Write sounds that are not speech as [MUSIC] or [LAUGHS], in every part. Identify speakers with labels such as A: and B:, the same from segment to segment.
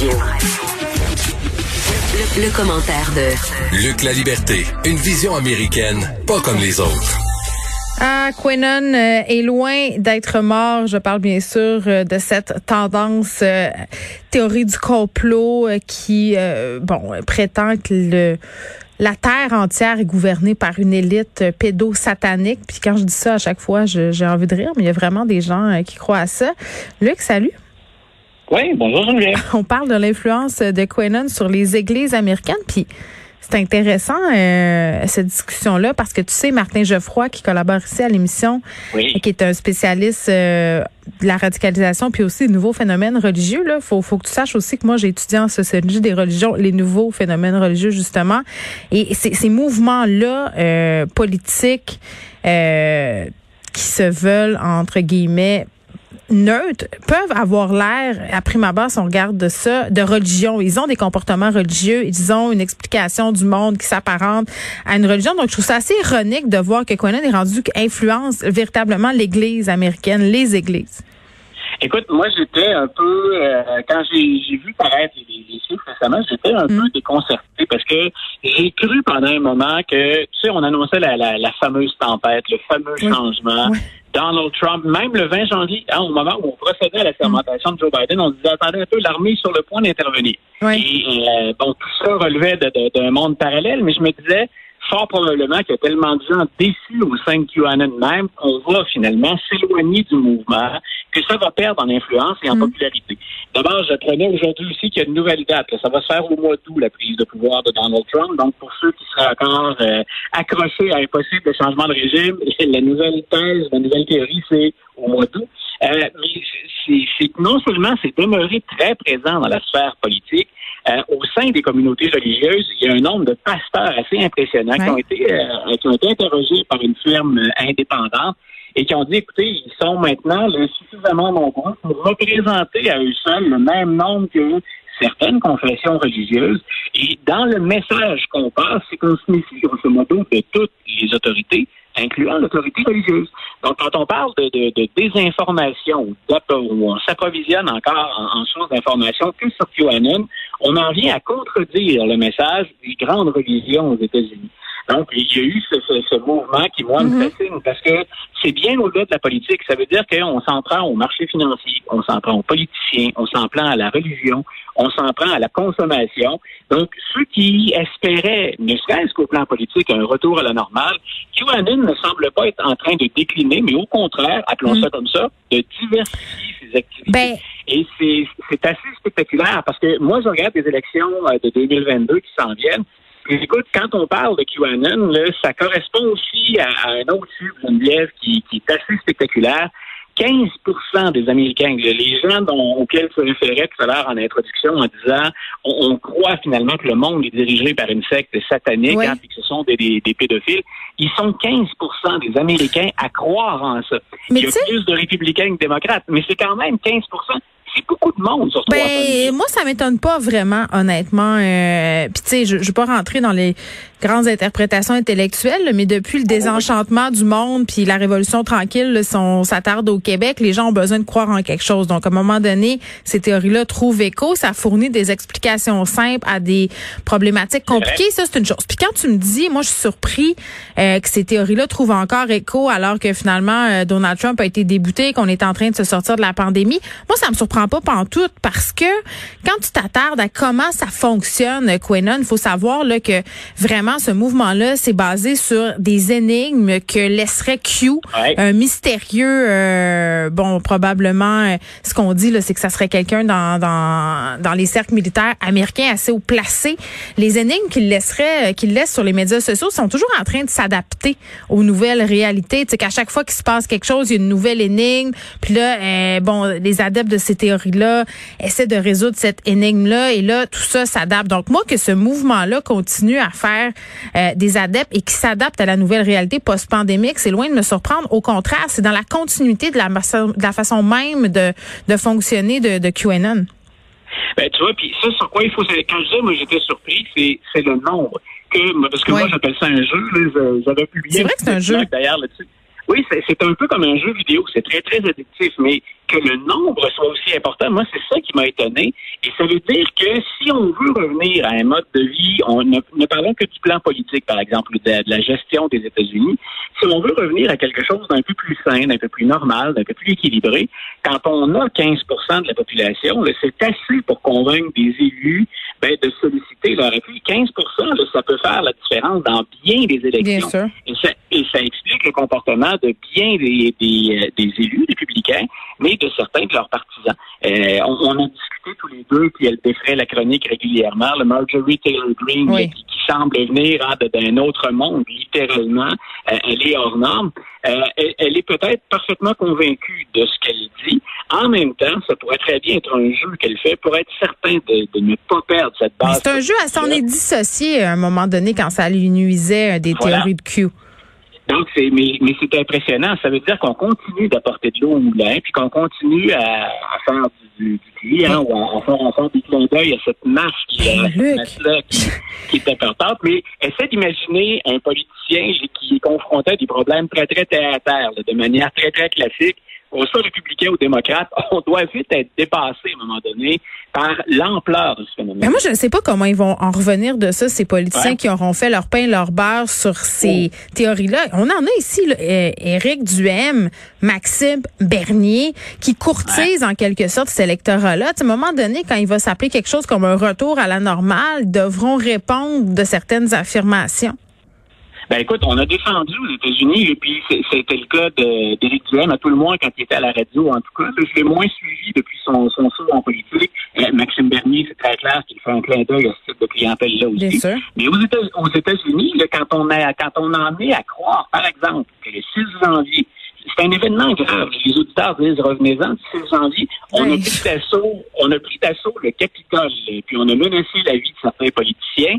A: Radio. Le, le commentaire de
B: Luc La Liberté, une vision américaine, pas comme les autres.
C: Ah, Quenon euh, est loin d'être mort. Je parle bien sûr euh, de cette tendance euh, théorie du complot qui, bon, prétend que le la terre entière est gouvernée par une élite pédosatanique. Puis quand je dis ça à chaque fois, j'ai envie de rire, mais il y a vraiment des gens qui croient à ça. Luc, salut.
D: Oui, bonjour Geneviève. [LAUGHS]
C: On parle de l'influence de Quenon sur les églises américaines, puis c'est intéressant euh, cette discussion-là parce que tu sais Martin Geoffroy qui collabore ici à l'émission, qui est un spécialiste euh, de la radicalisation puis aussi des nouveaux phénomènes religieux. Là, faut faut que tu saches aussi que moi j'ai étudié en sociologie des religions les nouveaux phénomènes religieux justement et ces mouvements-là euh, politiques qui se veulent entre guillemets neutres peuvent avoir l'air, à prime abord, si on regarde de ça, de religion. Ils ont des comportements religieux, ils ont une explication du monde qui s'apparente à une religion. Donc, je trouve ça assez ironique de voir que Quenon est rendu influence véritablement l'Église américaine, les églises.
D: Écoute, moi j'étais un peu euh, quand j'ai vu paraître les, les chiffres récemment, j'étais un peu mm. déconcerté parce que j'ai cru pendant un moment que tu sais on annonçait la, la, fameuse tempête, le fameux changement. Donald Trump, même le 20 janvier, hein, au moment où on procédait à la fermentation de Joe Biden, on disait attendez un peu, l'armée sur le point d'intervenir. Et euh, bon, tout ça relevait d'un monde parallèle, mais je me disais fort probablement qu'il y a tellement de gens déçus au sein de QAnon même qu'on va finalement s'éloigner du mouvement, que ça va perdre en influence et en mm. popularité. D'abord, j'apprenais aujourd'hui aussi qu'il y a une nouvelle date. Ça va se faire au mois d'août, la prise de pouvoir de Donald Trump. Donc, pour ceux qui seraient encore euh, accrochés à un possible changement de régime, [LAUGHS] la nouvelle thèse, la nouvelle théorie, c'est au mois d'août. Euh, mais c'est non seulement c'est demeuré très présent dans la sphère politique, euh, au sein des communautés religieuses, il y a un nombre de pasteurs assez impressionnants qui, ont été, euh, qui ont été interrogés par une firme euh, indépendante et qui ont dit, écoutez, ils sont maintenant suffisamment nombreux pour représenter à eux seuls le même nombre que certaines confessions religieuses. Et dans le message qu'on passe, c'est qu'on se méfie, grosso modo, de toutes les autorités, incluant l'autorité religieuse. Donc, quand on parle de, de, de désinformation, où on s'approvisionne encore en, sources d'information que sur QAnon, on en vient à contredire le message des grandes religions aux États-Unis. Donc, il y a eu ce, ce, mouvement qui, moi, me mm-hmm. fascine parce que c'est bien au-delà de la politique. Ça veut dire qu'on s'en prend au marché financier, on s'en prend aux politiciens, on s'en prend à la religion, on s'en prend à la consommation. Donc, ceux qui espéraient, ne serait-ce qu'au plan politique, un retour à la normale, QAnon ne semble pas être en train de décliner, mais au contraire, appelons ça mm. comme ça, de diversifier ses activités.
C: Ben...
D: Et c'est assez spectaculaire parce que moi, je regarde les élections euh, de 2022 qui s'en viennent. Écoute, quand on parle de QAnon, ça correspond aussi à, un autre chiffre, Geneviève, qui, qui est assez spectaculaire. 15% des Américains, les gens dont, auxquels se référait tout à l'heure en introduction en disant on, croit finalement que le monde est dirigé par une secte satanique hein, et que ce sont des, des, pédophiles, ils sont 15% des Américains à croire en ça. Il y a plus de républicains que de démocrates, mais c'est quand même 15 c'est beaucoup de monde sur
C: ben, Moi, ça m'étonne pas vraiment, honnêtement. Euh, Puis tu sais, je ne vais pas rentrer dans les grandes interprétations intellectuelles, mais depuis le désenchantement du monde puis la révolution tranquille, on s'attarde au Québec, les gens ont besoin de croire en quelque chose. Donc, à un moment donné, ces théories-là trouvent écho. Ça fournit des explications simples à des problématiques compliquées. Ça, c'est une chose. Puis quand tu me dis, moi, je suis surpris euh, que ces théories-là trouvent encore écho alors que finalement, euh, Donald Trump a été débouté, qu'on est en train de se sortir de la pandémie. Moi, ça me surprend pas pantoute parce que quand tu t'attardes à comment ça fonctionne, Quenon, il faut savoir là, que vraiment justement, ce mouvement-là, c'est basé sur des énigmes que laisserait Q, un mystérieux, euh, bon, probablement, euh, ce qu'on dit, là, c'est que ça serait quelqu'un dans, dans, dans les cercles militaires américains assez haut placé. Les énigmes qu'il laisserait, qu'il laisse sur les médias sociaux sont toujours en train de s'adapter aux nouvelles réalités. Tu sais, qu'à chaque fois qu'il se passe quelque chose, il y a une nouvelle énigme. Puis là, bon, les adeptes de ces théories-là essaient de résoudre cette énigme-là. Et là, tout ça s'adapte. Donc, moi, que ce mouvement-là continue à faire euh, des adeptes et qui s'adapte à la nouvelle réalité post-pandémique, c'est loin de me surprendre. Au contraire, c'est dans la continuité de la, de la façon même de, de fonctionner de, de QAnon.
D: Ben, tu vois, puis ça, sur quoi il faut... Quand je dis, moi, j'étais surpris, c'est le nombre. Que, parce que moi, j'appelle ça un jeu. J'avais publié...
C: C'est vrai que c'est un jeu.
D: D'ailleurs, là-dessus. Oui, c'est un peu comme un jeu vidéo. C'est très, très addictif. Mais que le nombre soit aussi important, moi, c'est ça qui m'a étonné. Et ça veut dire que si on veut revenir à un mode de vie, on ne, ne parlons que du plan politique, par exemple, de, la gestion des États-Unis, si on veut revenir à quelque chose d'un peu plus sain, d'un peu plus normal, d'un peu plus équilibré, quand on a 15% de la population, c'est assez pour convaincre des élus ben, de solliciter leur appui. 15 ça peut faire la différence dans bien des élections.
C: Bien sûr.
D: Et, ça, et ça explique le comportement de bien des, des, euh, des élus républicains, mais de certains de leurs partisans. Euh, on, a discuté tous les deux, puis elle défrait la chronique régulièrement, le Marjorie Taylor Greene, qui, semble venir hein, d'un autre monde, littéralement. Euh, elle est hors norme. Euh, elle, est peut-être parfaitement convaincue de ce qu'elle dit. En même temps, ça pourrait très bien être un jeu qu'elle fait pour être certain de, ne pas perdre cette base.
C: C'est un jeu, elle s'en est dissociée à un moment donné quand ça lui nuisait des théories de Q.
D: Donc, c'est, mais, mais c'est impressionnant. Ça veut dire qu'on continue d'apporter de l'eau au moulin, puis qu'on continue à, à faire du, du client, hein, ou à, faire, à faire des clins d'œil à cette masse qui, là qui, qui, est importante. Mais essaie d'imaginer un politicien qui est confronté à des problèmes très, très terre à terre, de manière très, très classique soit républicain ou démocrate, [LAUGHS] on doit vite être dépassé à un moment donné par l'ampleur de ce phénomène.
C: Mais moi, je ne sais pas comment ils vont en revenir de ça, ces politiciens qui auront fait leur pain, leur beurre sur ces oh. théories-là. On en a ici, là, euh, Éric Duhem, Maxime Bernier, qui courtisent en quelque sorte cet électorat-là. À un moment donné, quand il va s'appeler quelque chose comme un retour à la normale, devront répondre de certaines affirmations.
D: Ben écoute, on a défendu aux États-Unis, et puis c'était le cas d'Éric Duhem, à tout le moins quand il était à la radio, en tout cas. Je l'ai moins suivi depuis son, son saut en politique. Euh, Maxime Bernier, c'est très clair qu'il fait un clin d'œil à ce type de clientèle-là aussi. Mais aux États-Unis, quand on a, quand on en est à croire, par exemple, que le 6 janvier, c'est un événement grave. Les auditeurs disent revenez-en, le 6 janvier. On a pris d'assaut, on a pris d'assaut le Capitole, puis on a menacé la vie de certains politiciens.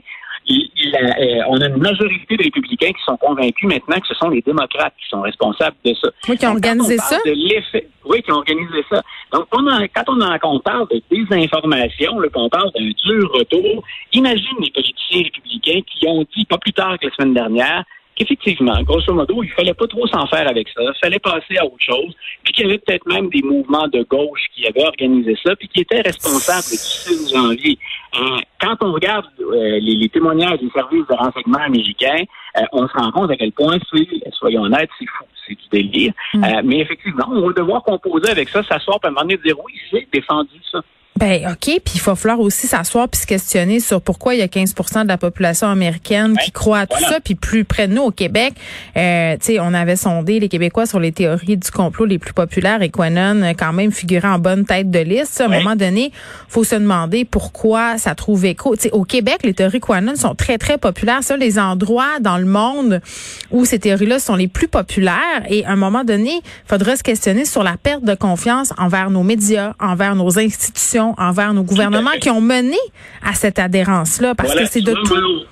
D: Euh, on a une majorité de républicains qui sont convaincus maintenant que ce sont les démocrates qui sont responsables de ça.
C: Oui, qui ont organisé ça.
D: oui, qui ont organisé ça. Donc, quand on, parle de désinformation, là, qu'on parle d'un dur retour, imagine les politiciens républicains qui ont dit, pas plus tard que la semaine dernière, qu'effectivement, grosso modo, il fallait pas trop s'en faire avec ça. Il fallait passer à autre chose. Puis qu'il y avait peut-être même des mouvements de gauche qui avaient organisé ça, puis qui étaient responsables du 6 janvier. Euh, quand on regarde euh, les, témoignages des services de renseignement américains, euh, on se rend compte à quel point c'est, soyons honnêtes, c'est fou, c'est du délire. Mm. mais effectivement, on va devoir composer avec ça, s'asseoir, puis à un moment donné dire oui, j'ai défendu ça.
C: Ben OK, puis il va falloir aussi s'asseoir puis se questionner sur pourquoi il y a 15% de la population américaine qui croit à tout ça, puis plus près de nous au Québec, euh, tu sais, on avait sondé les Québécois sur les théories du complot les plus populaires et Quanon quand même figurait en bonne tête de liste. À un moment donné, faut se demander pourquoi ça trouve écho. Tu sais, au Québec, les théories Quanon sont très très populaires. Ça, les endroits dans le monde où ces théories-là sont les plus populaires. Et à un moment donné, il faudra se questionner sur la perte de confiance envers nos médias, envers nos institutions envers nos gouvernements qui ont mené à cette adhérence-là, parce que c'est de tout.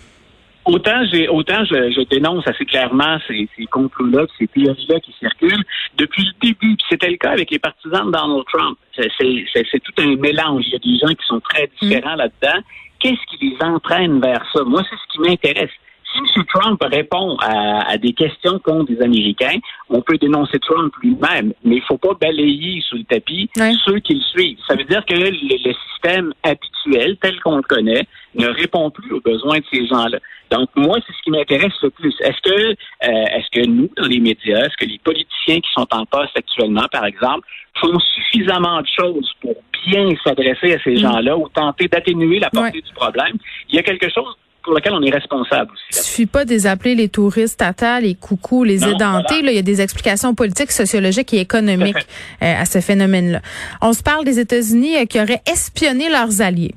D: Autant, j'ai, autant je, dénonce assez clairement ces, ces complots-là, ces théories-là qui circulent depuis le début. C'était le cas avec les partisans de Donald Trump. C'est, tout un mélange. Il y a des gens qui sont très différents mm. là-dedans. Qu'est-ce qui les entraîne vers ça? Moi, c'est ce qui m'intéresse si M. Trump répond à, des questions contre des Américains, on peut dénoncer Trump lui-même, mais il ne faut pas balayer sous le tapis ceux qui le suivent. Ça veut dire que le, système habituel, tel qu'on le connaît, ne répond plus aux besoins de ces gens-là. Donc, moi, c'est ce qui m'intéresse le plus. Est-ce que, euh, est-ce que nous, dans les médias, est-ce que les politiciens qui sont en poste actuellement, par exemple, font suffisamment de choses pour bien s'adresser à ces mm. gens-là ou tenter d'atténuer la portée du problème? Il y a quelque chose pour lequel on est responsable aussi.
C: Il suffit pas de les appeler les touristes tata, les coucous, les édentés. il y a des explications politiques, sociologiques et économiques à ce phénomène-là. On se parle des États-Unis qui auraient espionné leurs alliés.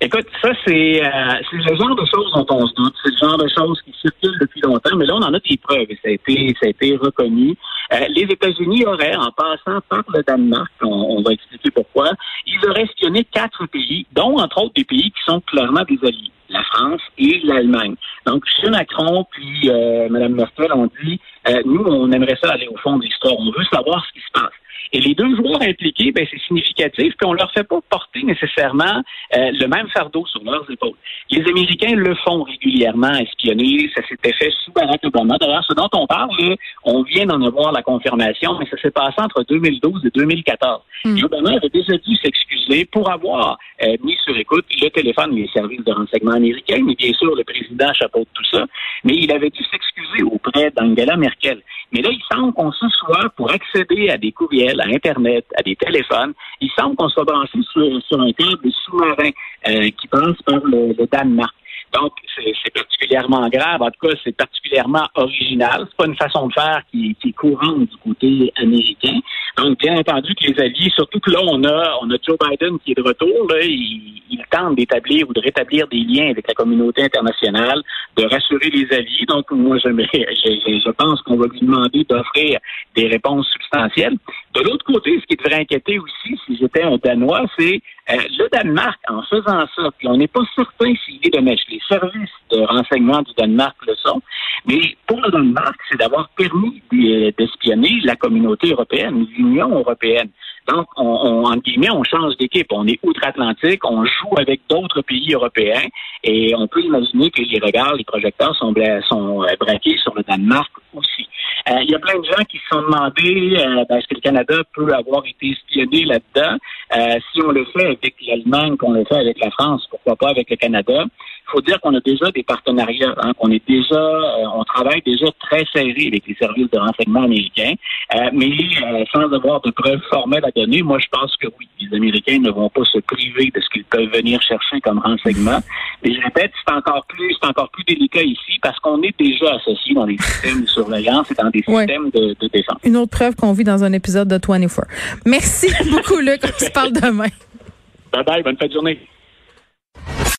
D: Écoute, ça, euh, c'est le genre de choses dont on se doute. C'est le genre de choses qui circulent depuis longtemps, mais là, on en a des preuves et ça a été, ça a été reconnu. Euh, les États-Unis auraient, en passant par le Danemark, on, va expliquer pourquoi, ils auraient espionné quatre pays, dont, entre autres, des pays qui sont clairement des alliés France et l'Allemagne. Donc, M. Macron puis euh, Mme Merkel ont dit, euh, nous, on aimerait ça aller au fond de l'histoire. On veut savoir ce qui se passe. Et les deux joueurs impliqués, ben, c'est significatif, qu'on leur fait pas porter nécessairement euh, le même fardeau sur leurs épaules. Les Américains le font régulièrement espionner. Ça s'était fait sous Barack Obama. D'ailleurs, ce dont on parle, on vient d'en avoir la confirmation, mais ça s'est passé entre 2012 et 2014. Hmm. Et Obama avait déjà dû s'excuser pour avoir euh, mis sur écoute le téléphone les services de renseignement américains, mais bien sûr, le président chapeau de tout ça. Mais il avait dû s'excuser auprès d'Angela Merkel. Mais là, il semble qu'on se soit, pour accéder à des courriels, à Internet, à des téléphones, il semble qu'on soit branché sur, un câble sous-marin euh, qui passe par le, Danemark. Donc, c'est particulièrement grave. En tout cas, c'est particulièrement original. C'est pas une façon de faire qui, est courante du côté américain. Donc, bien entendu que les alliés, surtout que là, on a, on a Joe Biden qui est de retour, là, il, il tente d'établir ou de rétablir des liens avec la communauté internationale, de rassurer les alliés. Donc, moi, je, je, je pense qu'on va lui demander d'offrir des réponses substantielles. De l'autre côté, ce qui devrait inquiéter aussi, si j'étais un Danois, c'est euh, le Danemark, en faisant ça, puis on n'est pas certain s'il est de. Les services de renseignement du Danemark le sont. Mais pour le Danemark, c'est d'avoir permis d'espionner la communauté européenne, l'Union européenne. Donc, on, guillemets, on change d'équipe. On est outre-Atlantique, on joue avec d'autres pays européens et on peut imaginer que les regards, les projecteurs sont, sont euh, braqués sur le Danemark aussi. Euh, il y a plein de gens qui se sont demandé euh, ben, est-ce que le Canada peut avoir été espionné là-dedans? Si on le fait avec l'Allemagne, qu'on le fait avec la France, pourquoi pas avec le Canada? Faut dire qu'on a déjà des partenariats, hein, qu'on est déjà, euh, on travaille déjà très serré avec les services de renseignement américains, euh, mais euh, sans avoir de preuves formelles à donner, moi je pense que oui, les Américains ne vont pas se priver de ce qu'ils peuvent venir chercher comme renseignement. Mais je répète, c'est encore plus, c'est encore plus délicat ici parce qu'on est déjà associé dans des systèmes de surveillance et dans des systèmes de, de, défense.
C: Une autre preuve qu'on vit dans un épisode de 24. Merci [LAUGHS] beaucoup, Luc. On se parle demain.
D: Bye bye, bonne fin de journée.